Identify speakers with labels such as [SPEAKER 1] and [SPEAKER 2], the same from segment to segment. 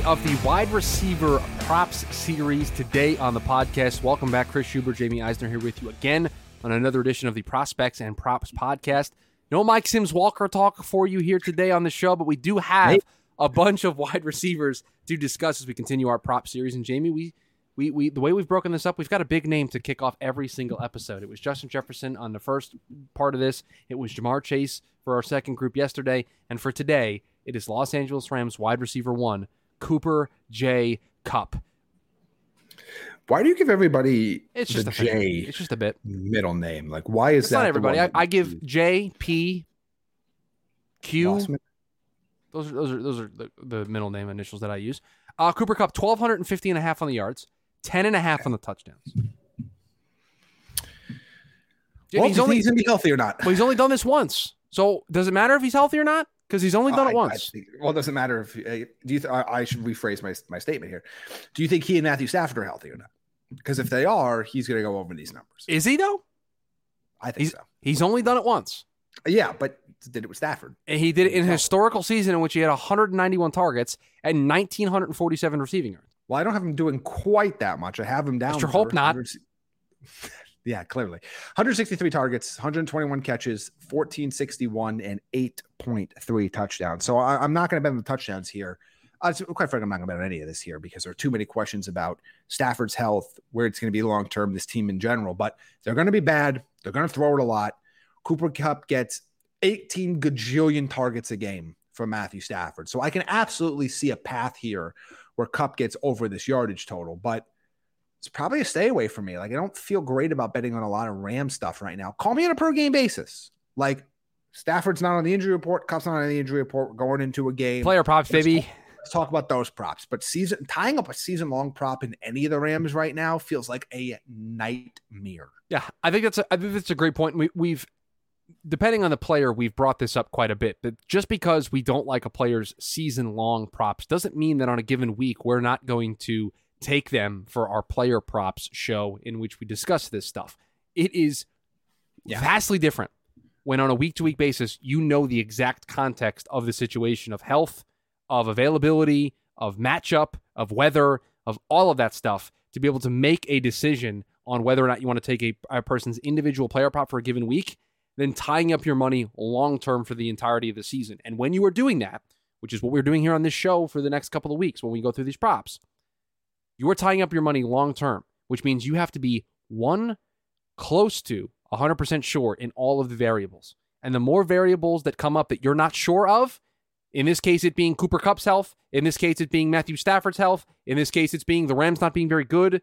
[SPEAKER 1] Three of the wide receiver props series today on the podcast. Welcome back, Chris Schubert, Jaime Eisner here with you again on another edition of the Prospects and Props podcast. No Mike Sims Walker talk for you here today on the show, but we do have a bunch of wide receivers to discuss as we continue our prop series. And Jaime, we we, we the way we've broken this up, we've got a big name to kick off every single episode. It was Justin Jefferson on the first part of this. It was Ja'Marr Chase for our second group yesterday, and for today, it is Los Angeles Rams wide receiver one, Cooper J. Kupp.
[SPEAKER 2] Why do you give everybody
[SPEAKER 1] It's just
[SPEAKER 2] the
[SPEAKER 1] a thing.
[SPEAKER 2] J
[SPEAKER 1] It's just a bit.
[SPEAKER 2] middle name? Like, why is
[SPEAKER 1] It's
[SPEAKER 2] that?
[SPEAKER 1] not everybody. I, I give? J, P, Q.
[SPEAKER 2] Lossman?
[SPEAKER 1] Those are those are those are the, the middle name initials that I use. Uh, Cooper Kupp, 1,250 and a half on the yards, 10 and a half on the touchdowns.
[SPEAKER 2] Well,
[SPEAKER 1] he's only
[SPEAKER 2] he's gonna be healthy or not?
[SPEAKER 1] well, he's only done this once. So does it matter if he's healthy or not? Because he's only done
[SPEAKER 2] I-
[SPEAKER 1] it
[SPEAKER 2] I
[SPEAKER 1] once.
[SPEAKER 2] think- well, it doesn't matter if uh, do you. Th- I, I should rephrase my my statement here. Do you think he and Matthew Stafford are healthy or not? Because if they are, he's going to go over these numbers.
[SPEAKER 1] Is he though?
[SPEAKER 2] I think
[SPEAKER 1] he's-
[SPEAKER 2] so.
[SPEAKER 1] He's only done it once.
[SPEAKER 2] Yeah, but did it with Stafford?
[SPEAKER 1] And he did it in a historical season in which he had 191 targets and 1,947 receiving yards.
[SPEAKER 2] Well, I don't have him doing quite that much. I have him down.
[SPEAKER 1] sure hope not.
[SPEAKER 2] 100 yeah, clearly. 163 targets, 121 catches, 1461, and 8.3 touchdowns. So I, I'm not going to bet on the touchdowns here. Uh, quite frankly, I'm not going to bet on any of this here because there are too many questions about Stafford's health, where it's going to be long term, this team in general. But they're going to be bad. They're going to throw it a lot. Cooper Kupp gets 18 gajillion targets a game from Matthew Stafford. So I can absolutely see a path here where Kupp gets over this yardage total, but it's probably a stay away from me. Like I don't feel great about betting on a lot of Ram stuff right now. Call me on a per game basis. Like Stafford's not on the injury report, Kupp's not on the injury report. We're going into a game.
[SPEAKER 1] Player props,
[SPEAKER 2] Let's
[SPEAKER 1] baby.
[SPEAKER 2] talk- Let's talk about those props. But season tying up a season long prop in any of the Rams right now feels like a nightmare.
[SPEAKER 1] Yeah, I think that's a, I think that's a great point. We, we've depending on the player, we've brought this up quite a bit. But just because we don't like a player's season long props doesn't mean that on a given week we're not going to take them for our player props show in which we discuss this stuff. It is
[SPEAKER 2] Yeah.
[SPEAKER 1] vastly different when on a week to week basis you know the exact context of the situation of health, of availability, of matchup, of weather, of all of that stuff to be able to make a decision on whether or not you want to take a, a person's individual player prop for a given week, then tying up your money long term for the entirety of the season. And when you are doing that, which is what we're doing here on this show for the next couple of weeks when we go through these props, you are tying up your money long term, which means you have to be one close to 100% sure in all of the variables. And the more variables that come up that you're not sure of, in this case, it being Cooper Kupp's health, in this case, it being Matthew Stafford's health, in this case, it's being the Rams not being very good.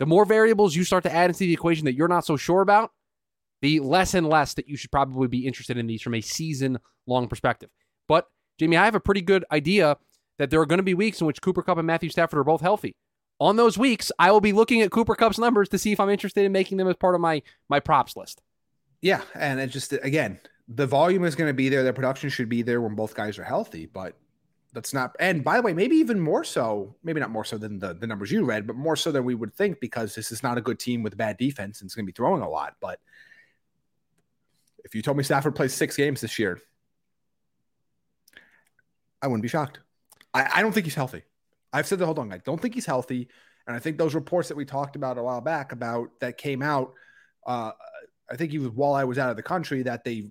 [SPEAKER 1] The more variables you start to add into the equation that you're not so sure about, the less and less that you should probably be interested in these from a season long perspective. But, Jaime, I have a pretty good idea that there are going to be weeks in which Cooper Kupp and Matthew Stafford are both healthy. On those weeks, I will be looking at Cooper Kupp's numbers to see if I'm interested in making them as part of my my props list.
[SPEAKER 2] Yeah, and it just again, the volume is going to be there. The production should be there when both guys are healthy, but that's not. And by the way, maybe even more so, maybe not more so than the, the numbers you read, but more so than we would think because this is not a good team with bad defense and it's going to be throwing a lot. But if you told me Stafford plays six games this year, I wouldn't be shocked. I, I don't think he's healthy. I've said the whole time. I don't think he's healthy. And I think those reports that we talked about a while back about that came out, uh, I think he was while I was out of the country that they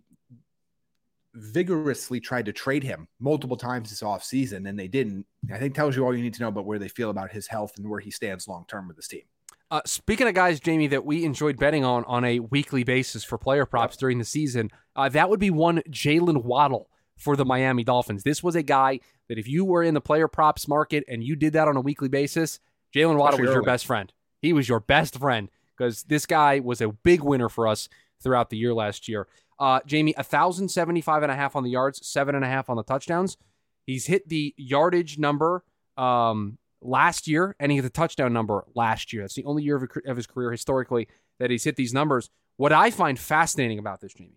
[SPEAKER 2] vigorously tried to trade him multiple times this offseason and they didn't. I think tells you all you need to know about where they feel about his health and where he stands long term with this team.
[SPEAKER 1] Uh, speaking of guys, Jaime, that we enjoyed betting on on a weekly basis for player props during the season, uh, that would be one Jaylen Waddle for the Miami Dolphins. This was a guy that if you were in the player props market and you did that on a weekly basis, Jaylen Waddle was your
[SPEAKER 2] early.
[SPEAKER 1] best friend. He was your best friend because this guy was a big winner for us throughout the year last year. Uh, Jaime, 1,075 and a half on the yards, seven and a half on the touchdowns. He's hit the yardage number um, last year, and he hit the touchdown number last year. That's the only year of, of his career historically that he's hit these numbers. What I find fascinating about this, Jaime,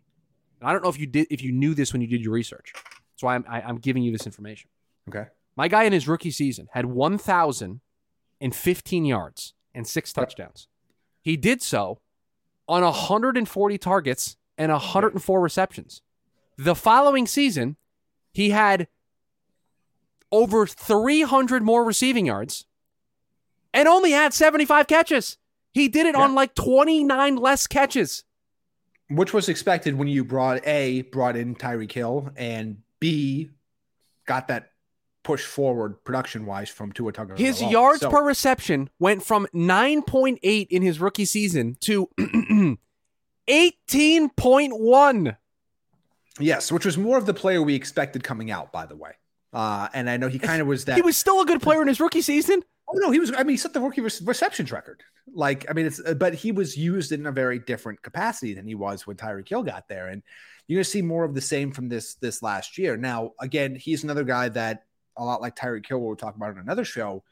[SPEAKER 1] and I don't know if you did if you knew this when you did your research. That's why I'm I, I'm giving you this information.
[SPEAKER 2] Okay.
[SPEAKER 1] My guy in his rookie season had 1,015 yards and six touchdowns. He did so on 140 targets and 104 receptions. The following season, he had over 300 more receiving yards and only had 75 catches. He did it
[SPEAKER 2] Yeah.
[SPEAKER 1] on like 29 less catches.
[SPEAKER 2] Which was expected when you brought A, brought in Tyreek Hill, and B, got that push forward production wise from Tua Tagovailoa.
[SPEAKER 1] His yards
[SPEAKER 2] So-
[SPEAKER 1] per reception went from 9.8 in his rookie season to 18.1.
[SPEAKER 2] Yes, which was more of the player we expected coming out, by the way. Uh, and I know he kind of was that.
[SPEAKER 1] He was still a good player in his rookie season.
[SPEAKER 2] Oh no, he was. I mean, he set the rookie re- receptions record. Like, I mean, it's. uh, But he was used in a very different capacity than he was when Tyreek Hill got there, and you're gonna see more of the same from this this last year. Now, again, he's another guy that a lot like Tyreek Hill, we'll talk about in another show.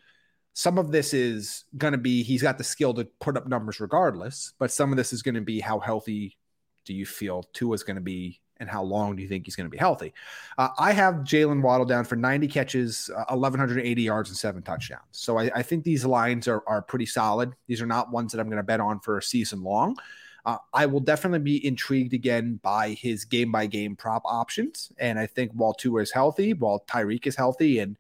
[SPEAKER 2] Some of this is gonna be he's got the skill to put up numbers regardless, but some of this is gonna be how healthy do you feel Tua's gonna be and how long do you think he's going to be healthy? Uh, I have Jaylen Waddle down for 90 catches, uh, 1,180 yards, and seven touchdowns. So I, I think these lines are, are pretty solid. These are not ones that I'm going to bet on for a season long. Uh, I will definitely be intrigued again by his game by game prop options. And I think while Tua is healthy, while Tyreek is healthy, and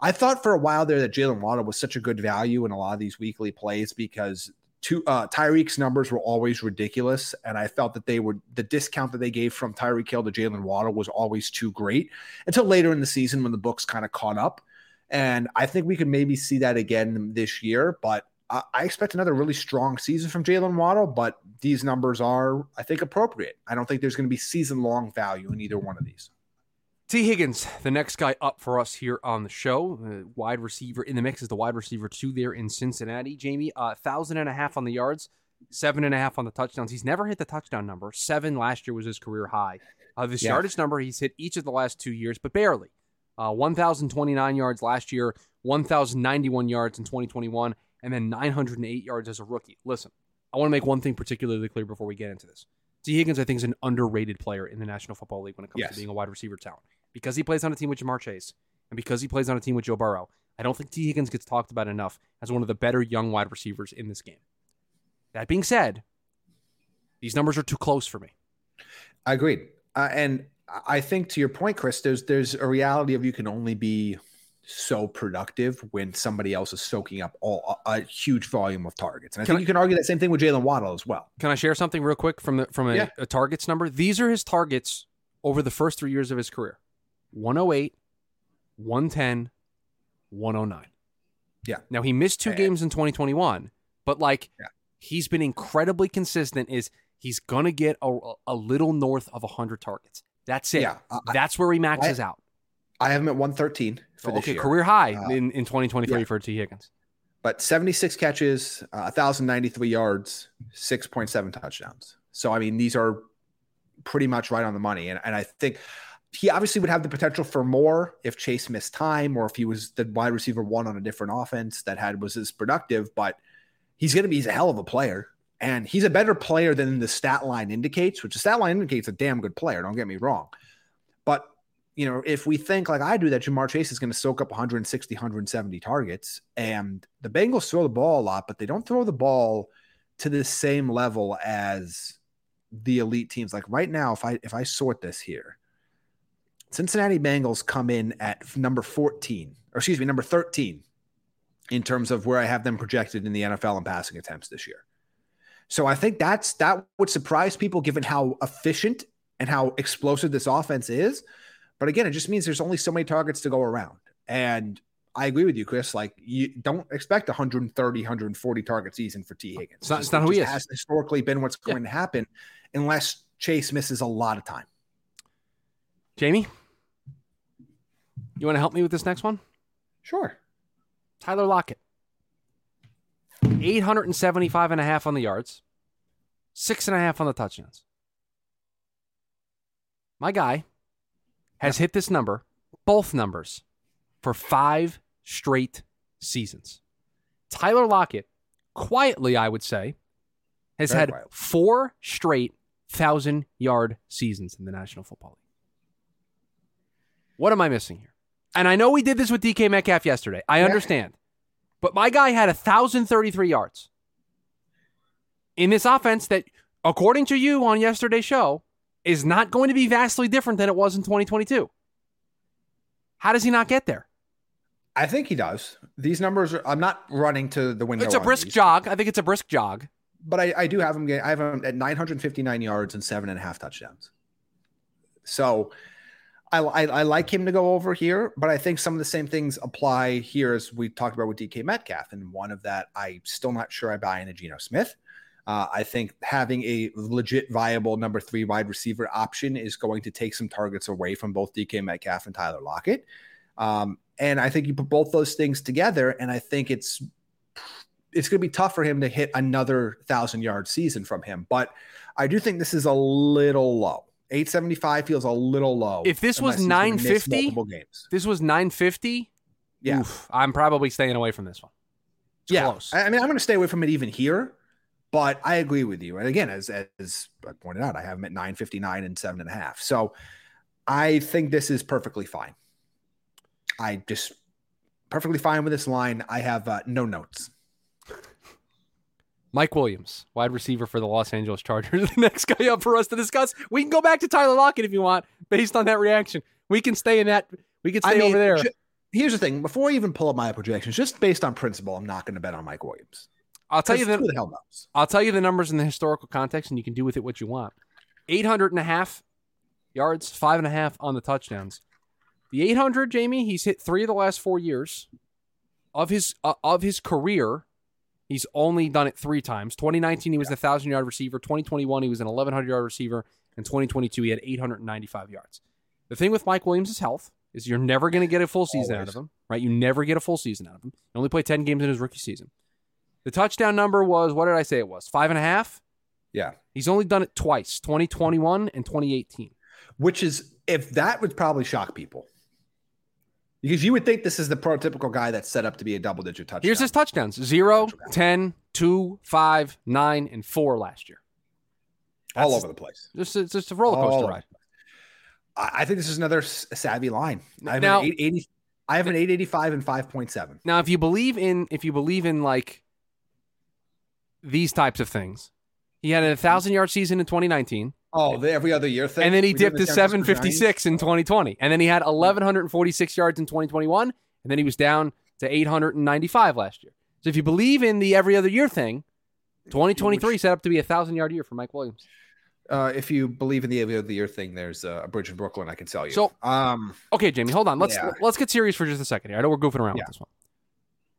[SPEAKER 2] I thought for a while there that Jaylen Waddle was such a good value in a lot of these weekly plays because two, uh, Tyreek's numbers were always ridiculous, and I felt that they were the discount that they gave from Tyreek Hill to Jaylen Waddle was always too great until later in the season when the books kind of caught up. And I think we could maybe see that again this year, but I, I expect another really strong season from Jaylen Waddle. But these numbers are, I think, appropriate. I don't think there's going to be season long value in either one of these.
[SPEAKER 1] Tee Higgins, the next guy up for us here on the show, uh, wide receiver in the mix is the wide receiver two there in Cincinnati. Jaime, uh, thousand and a half on the yards, seven and a half on the touchdowns. He's never hit the touchdown number. Seven last year was his career high. Uh, this
[SPEAKER 2] Yeah.
[SPEAKER 1] yardage number he's hit each of the last two years, but barely. Uh, 1,029 yards last year, 1,091 yards in 2021, and then 908 yards as a rookie. Listen, I want to make one thing particularly clear before we get into this. Tee Higgins, I think, is an underrated player in the National Football League when it comes
[SPEAKER 2] Yes.
[SPEAKER 1] to being a wide receiver talent. Because he plays on a team with Ja'Marr Chase and because he plays on a team with Joe Burrow, I don't think Tee Higgins gets talked about enough as one of the better young wide receivers in this game. That being said, these numbers are too close for me.
[SPEAKER 2] I agreed. Uh, and I think to your point, Chris, there's there's a reality of you can only be so productive when somebody else is soaking up all a, a huge volume of targets. And I
[SPEAKER 1] Can
[SPEAKER 2] think
[SPEAKER 1] I-
[SPEAKER 2] you can argue that same thing with Jaylen Waddle as well.
[SPEAKER 1] Can I share something real quick from the from a,
[SPEAKER 2] Yeah.
[SPEAKER 1] a targets number? These are his targets over the first three years of his career 108, 110, 109.
[SPEAKER 2] Yeah.
[SPEAKER 1] Now he missed two
[SPEAKER 2] And-
[SPEAKER 1] games in 2021, but like
[SPEAKER 2] Yeah.
[SPEAKER 1] he's been incredibly consistent. Is he's gonna get a, a little north of 100 targets. That's it.
[SPEAKER 2] Yeah, I,
[SPEAKER 1] That's where he maxes out.
[SPEAKER 2] I have him at 113 for this
[SPEAKER 1] okay,
[SPEAKER 2] year.
[SPEAKER 1] career high
[SPEAKER 2] Uh,
[SPEAKER 1] in, in 2023
[SPEAKER 2] yeah.
[SPEAKER 1] for Tee Higgins.
[SPEAKER 2] but 76 catches, uh, 1,093 yards, 6.7 touchdowns. So, I mean, these are pretty much right on the money. And, and I think he obviously would have the potential for more if Chase missed time or if he was the wide receiver one on a different offense that had was as productive. But he's going to be he's a hell of a player. And he's a better player than the stat line indicates, which the stat line indicates a damn good player. Don't get me wrong. But you know, if we think like I do that Ja'Marr Chase is going to soak up 160, 170 targets, and the Bengals throw the ball a lot, but they don't throw the ball to the same level as the elite teams. Like right now, if I if I sort this here, Cincinnati Bengals come in at number 14, or excuse me, number 13 in terms of where I have them projected in the NFL in passing attempts this year. So I think that's that would surprise people given how efficient and how explosive this offense is. But again, it just means there's only so many targets to go around. And I agree with you, Chris. Like, you don't expect 130, 140 target season for Tee Higgins.
[SPEAKER 1] It's not- it's not
[SPEAKER 2] it
[SPEAKER 1] who he is.
[SPEAKER 2] Has historically been what's
[SPEAKER 1] Yeah.
[SPEAKER 2] going to happen unless Chase misses a lot of time.
[SPEAKER 1] Jaime, you want to help me with this next one?
[SPEAKER 2] Sure.
[SPEAKER 1] Tyler Lockett. 875 and a half on the yards, six and a half on the touchdowns. My guy has hit this number, both numbers, for five straight seasons. Tyler Lockett, quietly, I would say, has
[SPEAKER 2] Very
[SPEAKER 1] had
[SPEAKER 2] quietly.
[SPEAKER 1] four straight thousand yard seasons in the National Football League. What am I missing here? And I know we did this with DK Metcalf yesterday. I
[SPEAKER 2] Yeah.
[SPEAKER 1] understand. But my guy had 1,033 yards in this offense that, according to you on yesterday's show, is not going to be vastly different than it was in 2022. How does he not get there?
[SPEAKER 2] I think he does. These numbers are, I'm not running to the window.
[SPEAKER 1] It's a brisk
[SPEAKER 2] these,
[SPEAKER 1] jog. I think it's a brisk jog.
[SPEAKER 2] But I, I do have him get I have him at 959 yards and seven and a half touchdowns. So I, I, I like him to go over here, but I think some of the same things apply here as we talked about with DK Metcalf. And one of that, I'm still not sure I buy into Geno Smith. Uh, I think having a legit viable number three wide receiver option is going to take some targets away from both DK Metcalf and Tyler Lockett. Um, and I think you put both those things together, and I think it's it's going to be tough for him to hit another thousand yard season from him. But I do think this is a little low. 875 feels a little low.
[SPEAKER 1] If this was
[SPEAKER 2] unless he's gonna miss
[SPEAKER 1] 950,
[SPEAKER 2] games.
[SPEAKER 1] This was 950.
[SPEAKER 2] Yeah.
[SPEAKER 1] Oof, I'm probably staying away from this one. It's
[SPEAKER 2] yeah.
[SPEAKER 1] close.
[SPEAKER 2] I I mean, I'm going to stay away from it even here, but I agree with you. And again, as as I pointed out, I have him at 959 and seven and a half. So I think this is perfectly fine. I just perfectly fine with this line. I have uh, no notes.
[SPEAKER 1] Mike Williams, wide receiver for the Los Angeles Chargers, the next guy up for us to discuss. We can go back to Tyler Lockett if you want, based on that reaction. We can stay in that. We can stay
[SPEAKER 2] I mean,
[SPEAKER 1] over there.
[SPEAKER 2] ju- here's the thing: before I even pull up my projections, just based on principle, I'm not going to bet on Mike Williams.
[SPEAKER 1] I'll tell you the
[SPEAKER 2] the hell knows?
[SPEAKER 1] I'll tell you the numbers in the historical context, and you can do with it what you want. 800 and a half yards, five and a half on the touchdowns. The 800, Jaime, he's hit three of the last four years of his uh, of his career. He's only done it three times. 2019, he was a thousand yard receiver. 2021, he was an 1100 yard receiver. And 2022, he had 895 yards. The thing with Mike Williams' health is you're never going to get a full season out of him, right? You never get a full season out of him. He only played 10 games in his rookie season. The touchdown number was what did I say it was? Five and a half.
[SPEAKER 2] Yeah,
[SPEAKER 1] He's only done it twice, 2021 and 2018.
[SPEAKER 2] which is if that would probably shock people. Because you would think this is the prototypical guy that's set up to be a double digit touchdown.
[SPEAKER 1] Here's his touchdowns 0,
[SPEAKER 2] Touchdown.
[SPEAKER 1] 10, 2, 5, 9, and 4 last year.
[SPEAKER 2] all over the place.
[SPEAKER 1] Just, it's just a roller coaster
[SPEAKER 2] over
[SPEAKER 1] ride.
[SPEAKER 2] I I think this is another savvy line. I have
[SPEAKER 1] Now-
[SPEAKER 2] an 880 I have an 885 and 5.7.
[SPEAKER 1] Now, if you believe in if you believe in like these types of things, he had a thousand yard season in 2019,
[SPEAKER 2] Oh, the every other year thing.
[SPEAKER 1] and then he
[SPEAKER 2] We
[SPEAKER 1] dipped to 756 in 2020, and then he had 1146 yards in 2021, and then he was down to 895 last year. So if you believe in the every other year thing, 2023 set up to be a thousand yard year for Mike Williams.
[SPEAKER 2] Uh, if you believe in the every other year thing, there's a bridge in Brooklyn I can tell you.
[SPEAKER 1] So-
[SPEAKER 2] um,
[SPEAKER 1] Okay, Jaime, hold on. Let's
[SPEAKER 2] Yeah.
[SPEAKER 1] let's get serious for just a second here. I know we're goofing around
[SPEAKER 2] Yeah.
[SPEAKER 1] with this one.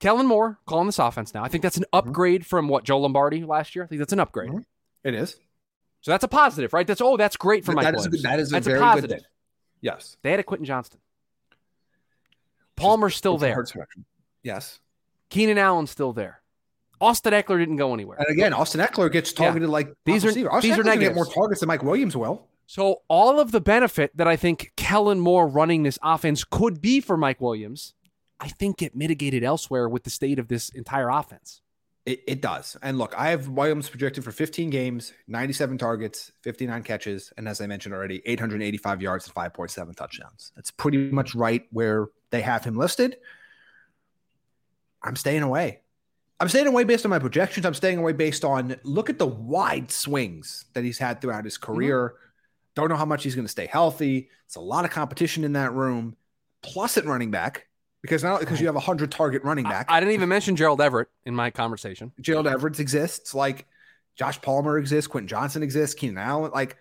[SPEAKER 1] Kellen Moore calling this offense now. I think that's an
[SPEAKER 2] Mm-hmm.
[SPEAKER 1] upgrade from what Joe Lombardi last year. I think that's an upgrade.
[SPEAKER 2] Mhm. it is.
[SPEAKER 1] So that's a positive, right? That's oh, that's great for Mike
[SPEAKER 2] that is a good, that is a
[SPEAKER 1] that's
[SPEAKER 2] very
[SPEAKER 1] a
[SPEAKER 2] good
[SPEAKER 1] positive.
[SPEAKER 2] thing. Yes.
[SPEAKER 1] They had a Quentin Johnston. Palmer's still there.
[SPEAKER 2] Yes.
[SPEAKER 1] Keenan Allen's still there. Austin Ekeler didn't go anywhere.
[SPEAKER 2] And again, Austin Ekeler gets targeted like
[SPEAKER 1] These are-
[SPEAKER 2] receiver. Austin
[SPEAKER 1] these are
[SPEAKER 2] Ekeler's gonna get more targets than Mike Williams will.
[SPEAKER 1] So all of the benefit that I think Kellen Moore running this offense could be for Mike Williams, I think get mitigated elsewhere with the state of this entire offense.
[SPEAKER 2] It, it does. And look, I have Williams projected for 15 games, 97 targets, 59 catches, and as I mentioned already, 885 yards and 5.7 touchdowns. That's pretty much right where they have him listed. I'm staying away. I'm staying away based on my projections. I'm staying away based on look at the wide swings that he's had throughout his mm-hmm. career. Don't know how much he's going to stay healthy. It's a lot of competition in that room. Plus at running back because now because you have a hundred target running back.
[SPEAKER 1] I didn't even mention Gerald Everett in my conversation.
[SPEAKER 2] Gerald Everett exists, like Josh Palmer exists, Quentin Johnston exists, Keenan Allen, like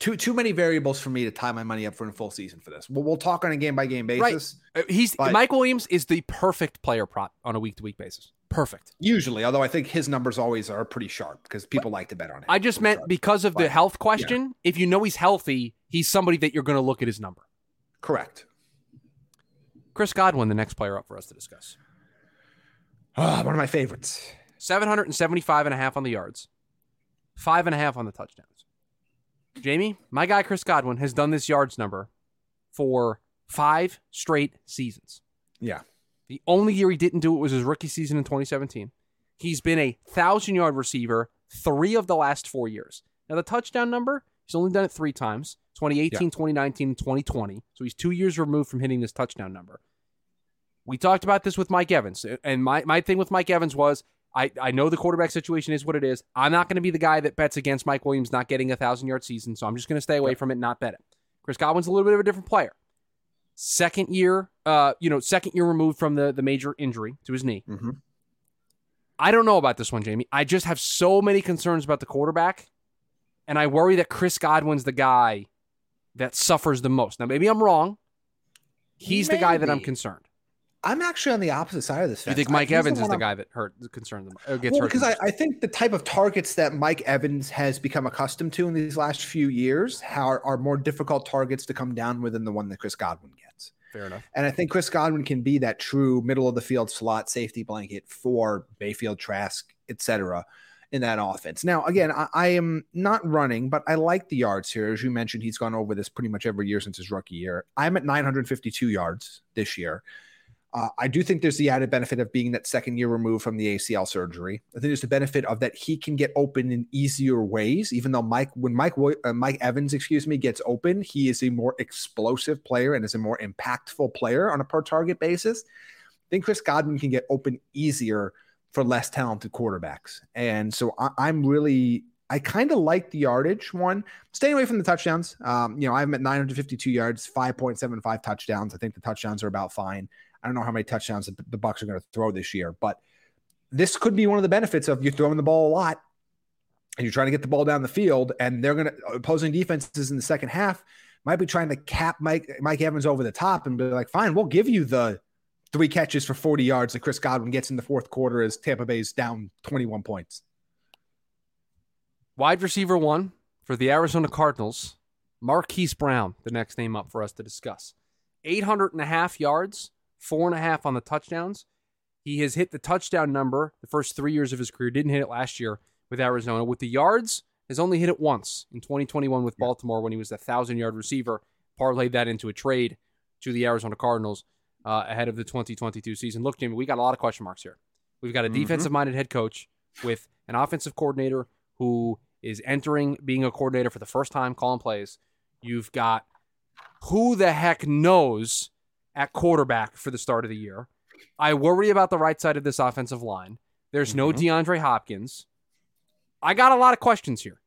[SPEAKER 2] too too many variables for me to tie my money up for a full season for this. We'll, we'll talk on a game by game basis.
[SPEAKER 1] Uh, He's
[SPEAKER 2] But-
[SPEAKER 1] Mike Williams is the perfect player prop on a week to week basis. Perfect.
[SPEAKER 2] Usually, although I think his numbers always are pretty sharp because people like to bet on him.
[SPEAKER 1] I just meant
[SPEAKER 2] sharp.
[SPEAKER 1] because of the health question. If you know he's healthy, he's somebody that you're going to look at his number.
[SPEAKER 2] correct.
[SPEAKER 1] Chris Godwin, the next player up for us to discuss.
[SPEAKER 2] Ah, one of my favorites.
[SPEAKER 1] 775 and a half on the yards, five and a half on the touchdowns. Jaime, my guy Chris Godwin has done this yards number for five straight seasons.
[SPEAKER 2] Yeah.
[SPEAKER 1] The only year he didn't do it was his rookie season in 2017. He's been a thousand yard receiver three of the last four years. Now, the touchdown number, he's only done it three times 2018, 2019, and 2020. So he's two years removed from hitting this touchdown number. We talked about this with Mike Evans. And my, my thing with Mike Evans was I, I know the quarterback situation is what it is. I'm not going to be the guy that bets against Mike Williams not getting a thousand yard season. So I'm just going to stay away from it and not bet it. Chris Godwin's a little bit of a different player. Second year, uh, you know, second year removed from the, the major injury to his knee.
[SPEAKER 2] Mm-hmm.
[SPEAKER 1] I don't know about this one, Jaime. I just have so many concerns about the quarterback, and I worry that Chris Godwin's the guy that suffers the most. Now, maybe I'm wrong. He's the guy that I'm concerned.
[SPEAKER 2] I'm actually on the opposite side of this.
[SPEAKER 1] You think Mike
[SPEAKER 2] he's
[SPEAKER 1] Evans is the
[SPEAKER 2] I'm-
[SPEAKER 1] guy that hurt concerned them or uh, gets
[SPEAKER 2] well,
[SPEAKER 1] hurt?
[SPEAKER 2] because I. I think the type of targets that Mike Evans has become accustomed to in these last few years are, are more difficult targets to come down with than the one that Chris Godwin gets.
[SPEAKER 1] Fair enough.
[SPEAKER 2] And I think Chris Godwin can be that true middle of the field slot safety blanket for Mayfield, Trask, etc. in that offense. Now, again, I, I am not running, but I like the yards here. As you mentioned, he's gone over this pretty much every year since his rookie year. I'm at 952 yards this year. Uh, I do think there's the added benefit of being that second year removed from the ACL surgery. I think there's the benefit of that he can get open in easier ways. Even though Mike, when Mike uh, Mike Evans, excuse me, gets open, he is a more explosive player and is a more impactful player on a per target basis. I think Chris Godwin can get open easier for less talented quarterbacks, and so I, I'm really. I kind of like the yardage one. Staying away from the touchdowns. Um, you know, I'm at 952 yards, 5.75 touchdowns. I think the touchdowns are about fine. I don't know how many touchdowns the Bucs are going to throw this year, but this could be one of the benefits of you throwing the ball a lot and you're trying to get the ball down the field, and they're going to opposing defenses in the second half might be trying to cap Mike Mike Evans over the top and be like, fine, we'll give you the three catches for 40 yards that Chris Godwin gets in the fourth quarter as Tampa Bay's down 21 points.
[SPEAKER 1] Wide receiver one for the Arizona Cardinals, Marquise Brown, the next name up for us to discuss. 800 and a half yards, four and a half on the touchdowns. He has hit the touchdown number the first three years of his career. Didn't hit it last year with Arizona. With the yards, has only hit it once in 2021 with Baltimore when he was a thousand yard receiver. Parlayed that into a trade to the Arizona Cardinals uh, ahead of the 2022 season. Look, Jimmy, we got a lot of question marks here. We've got a
[SPEAKER 2] Mhm.
[SPEAKER 1] defensive minded head coach with an offensive coordinator who is entering being a coordinator for the first time, calling plays. You've got who the heck knows at quarterback for the start of the year. I worry about the right side of this offensive line. There's no
[SPEAKER 2] Mhm.
[SPEAKER 1] DeAndre Hopkins. I got a lot of questions here.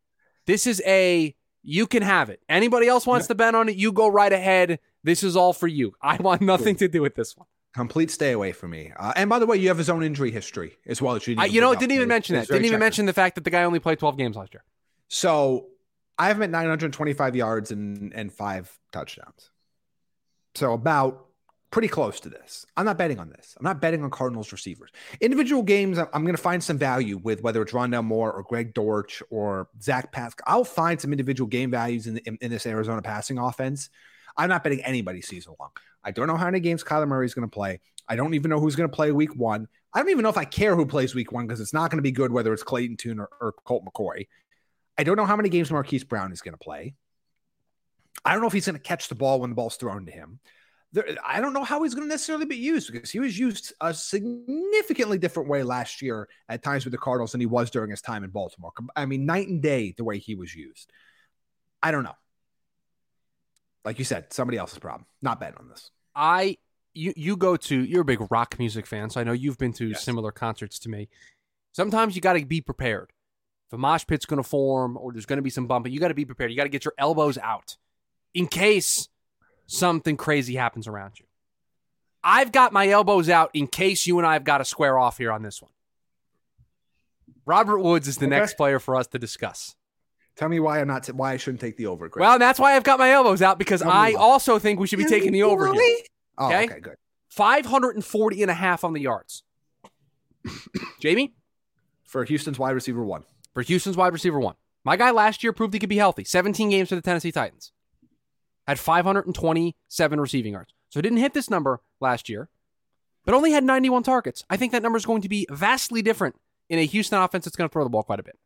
[SPEAKER 1] This is a you can have it. Anybody else wants to bet on it, you go right ahead. This is all for you. I want nothing to do with this one.
[SPEAKER 2] Complete stay away from me. Uh, and by the way, you have his own injury history as well. as you,
[SPEAKER 1] I, you know,
[SPEAKER 2] bring
[SPEAKER 1] it
[SPEAKER 2] up.
[SPEAKER 1] didn't even mention that. Didn't even mention the fact that the guy only played 12 games last year.
[SPEAKER 2] So I have him at 925 yards and, and five touchdowns. So about pretty close to this. I'm not betting on this. I'm not betting on Cardinals receivers. Individual games, I'm going to find some value with whether it's Rondale Moore or Greg Dortch or Zach Pascal. I'll find some individual game values in, in, in this Arizona passing offense. I'm not betting anybody season long. I don't know how many games Kyler Murray is going to play. I don't even know who's going to play week one. I don't even know if I care who plays week one because it's not going to be good whether it's Clayton Tune or, or Colt McCoy. I don't know how many games Marquise Brown is going to play. I don't know if he's going to catch the ball when the ball's thrown to him. There, I don't know how he's going to necessarily be used because he was used a significantly different way last year at times with the Cardinals than he was during his time in Baltimore. I mean, night and day the way he was used. I don't know. Like you said, somebody else's problem. Not betting on this.
[SPEAKER 1] I you you go to you're a big rock music fan, so I know you've been to
[SPEAKER 2] Yes.
[SPEAKER 1] similar concerts to me. Sometimes you got to be prepared. If a mosh pit's going to form or there's going to be some bumping, you got to be prepared. You got to get your elbows out in case something crazy happens around you. I've got my elbows out in case you and I have got to square off here on this one. Robert Woods is the
[SPEAKER 2] Okay.
[SPEAKER 1] next player for us to discuss.
[SPEAKER 2] Tell me why I'm not why I shouldn't take the over. Greg.
[SPEAKER 1] Well, that's why I've got my elbows out because I
[SPEAKER 2] why.
[SPEAKER 1] also think we should be taking the over here.
[SPEAKER 2] Really? Oh,
[SPEAKER 1] Okay.
[SPEAKER 2] okay, good.
[SPEAKER 1] 540 and a half on the yards. Jaime?
[SPEAKER 2] For Houston's wide receiver one.
[SPEAKER 1] For Houston's wide receiver one. My guy last year proved he could be healthy. 17 games for the Tennessee Titans. Had 527 receiving yards. So didn't hit this number last year, but only had 91 targets. I think that number is going to be vastly different in a Houston offense that's going to throw the ball quite a bit.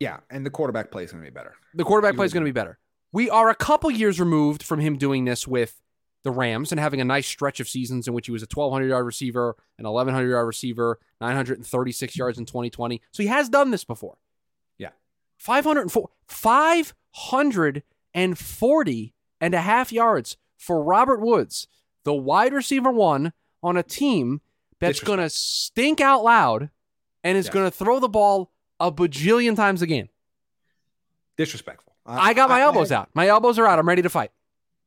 [SPEAKER 2] Yeah, and the quarterback play is going to be better.
[SPEAKER 1] The quarterback play is going to be better. We are a couple years removed from him doing this with the Rams and having a nice stretch of seasons in which he was a 1,200 yard receiver, an 1,100 yard receiver, 936 yards in 2020. So he has done this before.
[SPEAKER 2] Yeah.
[SPEAKER 1] 504, 540 and a half yards for Robert Woods, the wide receiver one on a team that's going to stink out loud and is
[SPEAKER 2] Yes.
[SPEAKER 1] going to throw the ball a bajillion times a game.
[SPEAKER 2] Disrespectful.
[SPEAKER 1] I got my elbows out. My elbows are out. I'm ready to fight.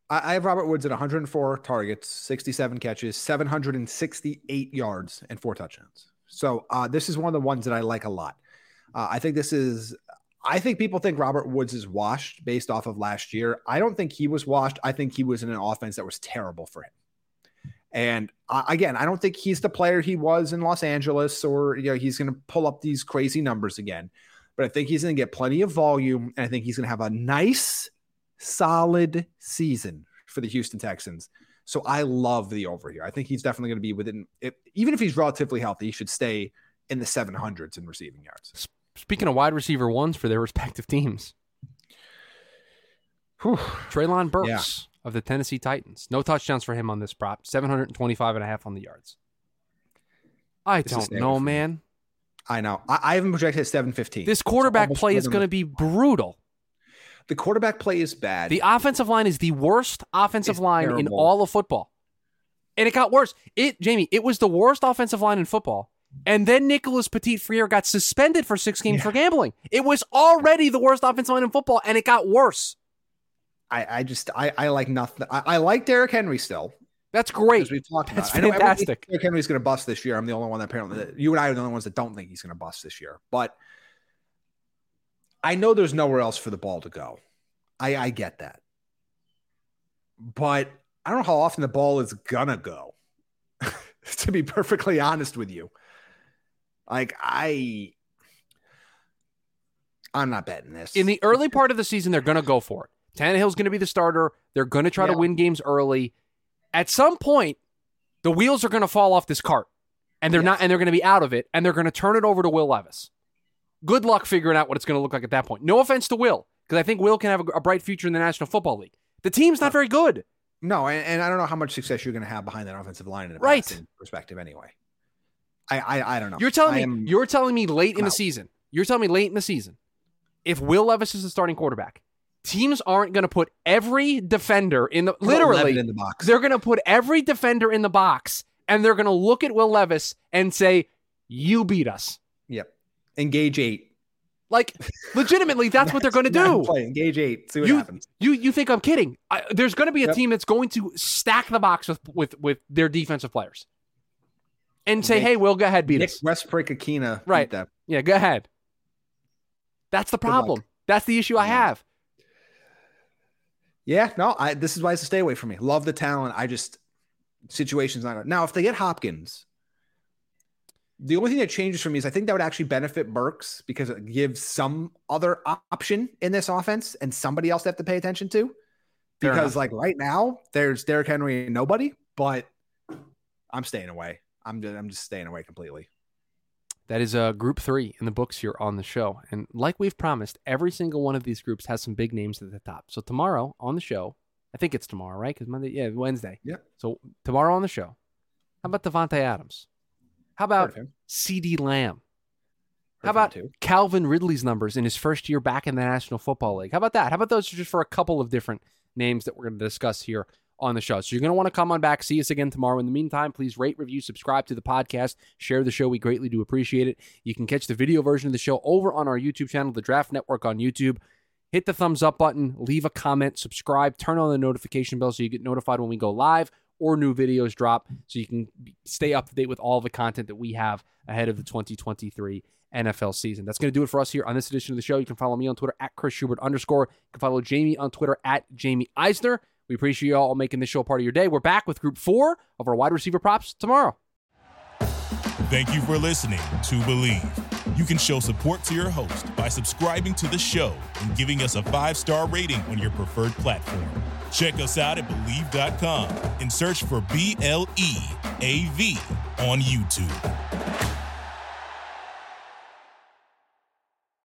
[SPEAKER 2] I, I have Robert Woods at 104 targets, 67 catches, 768 yards, and four touchdowns. So uh, this is one of the ones that I like a lot. Uh, I think this is. I think people think Robert Woods is washed based off of last year. I don't think he was washed. I think he was in an offense that was terrible for him. And uh, again, I don't think he's the player he was in Los Angeles, or you know, he's going to pull up these crazy numbers again. But I think he's going to get plenty of volume, and I think he's going to have a nice solid season for the Houston Texans. So I love the over here. I think he's definitely going to be within, if, even if he's relatively healthy, he should stay in the 700s in receiving yards.
[SPEAKER 1] Speaking of wide receiver ones for their respective teams,
[SPEAKER 2] Whew.
[SPEAKER 1] Treylon Burks of the Tennessee Titans. No touchdowns for him on this prop. 725 and a half on the yards. I
[SPEAKER 2] This
[SPEAKER 1] don't know, man.
[SPEAKER 2] I know. I, I haven't projected at 715.
[SPEAKER 1] This quarterback play is going to be brutal.
[SPEAKER 2] the quarterback play is bad.
[SPEAKER 1] The offensive line is the worst offensive
[SPEAKER 2] It's
[SPEAKER 1] line in all of football. And it got worse. It Jaime, it was the worst offensive line in football. And then Nicholas Petit Frere got suspended for six games
[SPEAKER 2] Yeah.
[SPEAKER 1] for gambling. It was already the worst offensive line in football, and it got worse.
[SPEAKER 2] I, I just, I, I like nothing. I, I like Derrick Henry still.
[SPEAKER 1] That's great.
[SPEAKER 2] We've talked about.
[SPEAKER 1] That's
[SPEAKER 2] everybody
[SPEAKER 1] fantastic.
[SPEAKER 2] Derrick Henry's going to bust this year. I'm the only one that apparently, you and I are the only ones that don't think he's going to bust this year. But I know there's nowhere else for the ball to go. I, I get that. But I don't know how often the ball is going to go, to be perfectly honest with you. Like, I. I'm not betting this.
[SPEAKER 1] In the early part of the season, they're going to go for it. Tannehill's going to be the starter. They're going to try to win games early. At some point, the wheels are going to fall off this cart, and they're
[SPEAKER 2] Yes.
[SPEAKER 1] not, and they're going to be out of it, and they're going to turn it over to Will Levis. Good luck figuring out what it's going to look like at that point. No offense to Will, because I think Will can have a, a bright future in the National Football League. The team's not very good.
[SPEAKER 2] No, and, and I don't know how much success you're going to have behind that offensive line in a
[SPEAKER 1] Right.
[SPEAKER 2] perspective. Anyway, I I, I don't know.
[SPEAKER 1] You're telling
[SPEAKER 2] I
[SPEAKER 1] me
[SPEAKER 2] am-
[SPEAKER 1] you're telling me late in the
[SPEAKER 2] out.
[SPEAKER 1] season. You're telling me late in the season, if Will Levis is the starting quarterback, teams aren't going to put every defender in the
[SPEAKER 2] put 11
[SPEAKER 1] literally
[SPEAKER 2] in the box.
[SPEAKER 1] they're going to put every defender in the box and they're going to look at Will Levis and say, "You beat us."
[SPEAKER 2] Yep. Engage eight.
[SPEAKER 1] Like legitimately, that's what they're going to do.
[SPEAKER 2] Play. Engage eight. See what
[SPEAKER 1] You
[SPEAKER 2] happens.
[SPEAKER 1] you you think I'm kidding? I, there's going to be a
[SPEAKER 2] Yep.
[SPEAKER 1] team that's going to stack the box with with with their defensive players and say,
[SPEAKER 2] Nick-
[SPEAKER 1] "Hey, Will, go ahead, beat
[SPEAKER 2] Nick
[SPEAKER 1] us."
[SPEAKER 2] Westbrook Ikhine.
[SPEAKER 1] Right. Yeah, go ahead. That's the problem. That's the issue I
[SPEAKER 2] Yeah.
[SPEAKER 1] have.
[SPEAKER 2] Yeah. No. I. This is why it's a stay away from me. Love the talent. I just situations not now. If they get Hopkins, the only thing that changes for me is I think that would actually benefit Burks because it gives some other option in this offense and somebody else to have to pay attention to. Because like right now, there's Derrick Henry and nobody. But I'm staying away. I'm just, I'm just staying away completely.
[SPEAKER 1] That is uh, group three in the books here on the show. And like we've promised, every single one of these groups has some big names at the top. So tomorrow on the show, I think it's tomorrow, right? Because Monday, yeah, Wednesday.
[SPEAKER 2] Yeah.
[SPEAKER 1] So tomorrow on the show, how about Davante Adams? How about. CeeDee Lamb? How about. Calvin Ridley's numbers in his first year back in the National Football League? How about that? How about those just for a couple of different names that we're going to discuss here on the show? So you're going to want to come on back, see us again tomorrow. In the meantime, please rate, review, subscribe to the podcast, share the show. We greatly do appreciate it. You can catch the video version of the show over on our YouTube channel, The Draft Network on YouTube. Hit the thumbs up button, leave a comment, subscribe, turn on the notification bell so you get notified when we go live or new videos drop so you can stay up to date with all the content that we have ahead of the 2023 NFL season. That's going to do it for us here on this edition of the show. You can follow me on Twitter at Chris Schubert underscore. You can follow Jaime on Twitter at Jaime Eisner. We appreciate you all making this show part of your day. We're back with group four of our wide receiver props tomorrow.
[SPEAKER 3] Thank you for listening to Bleav. You can show support to your host by subscribing to the show and giving us a five star rating on your preferred platform. Check us out at Bleav.com and search for B L E A V on YouTube.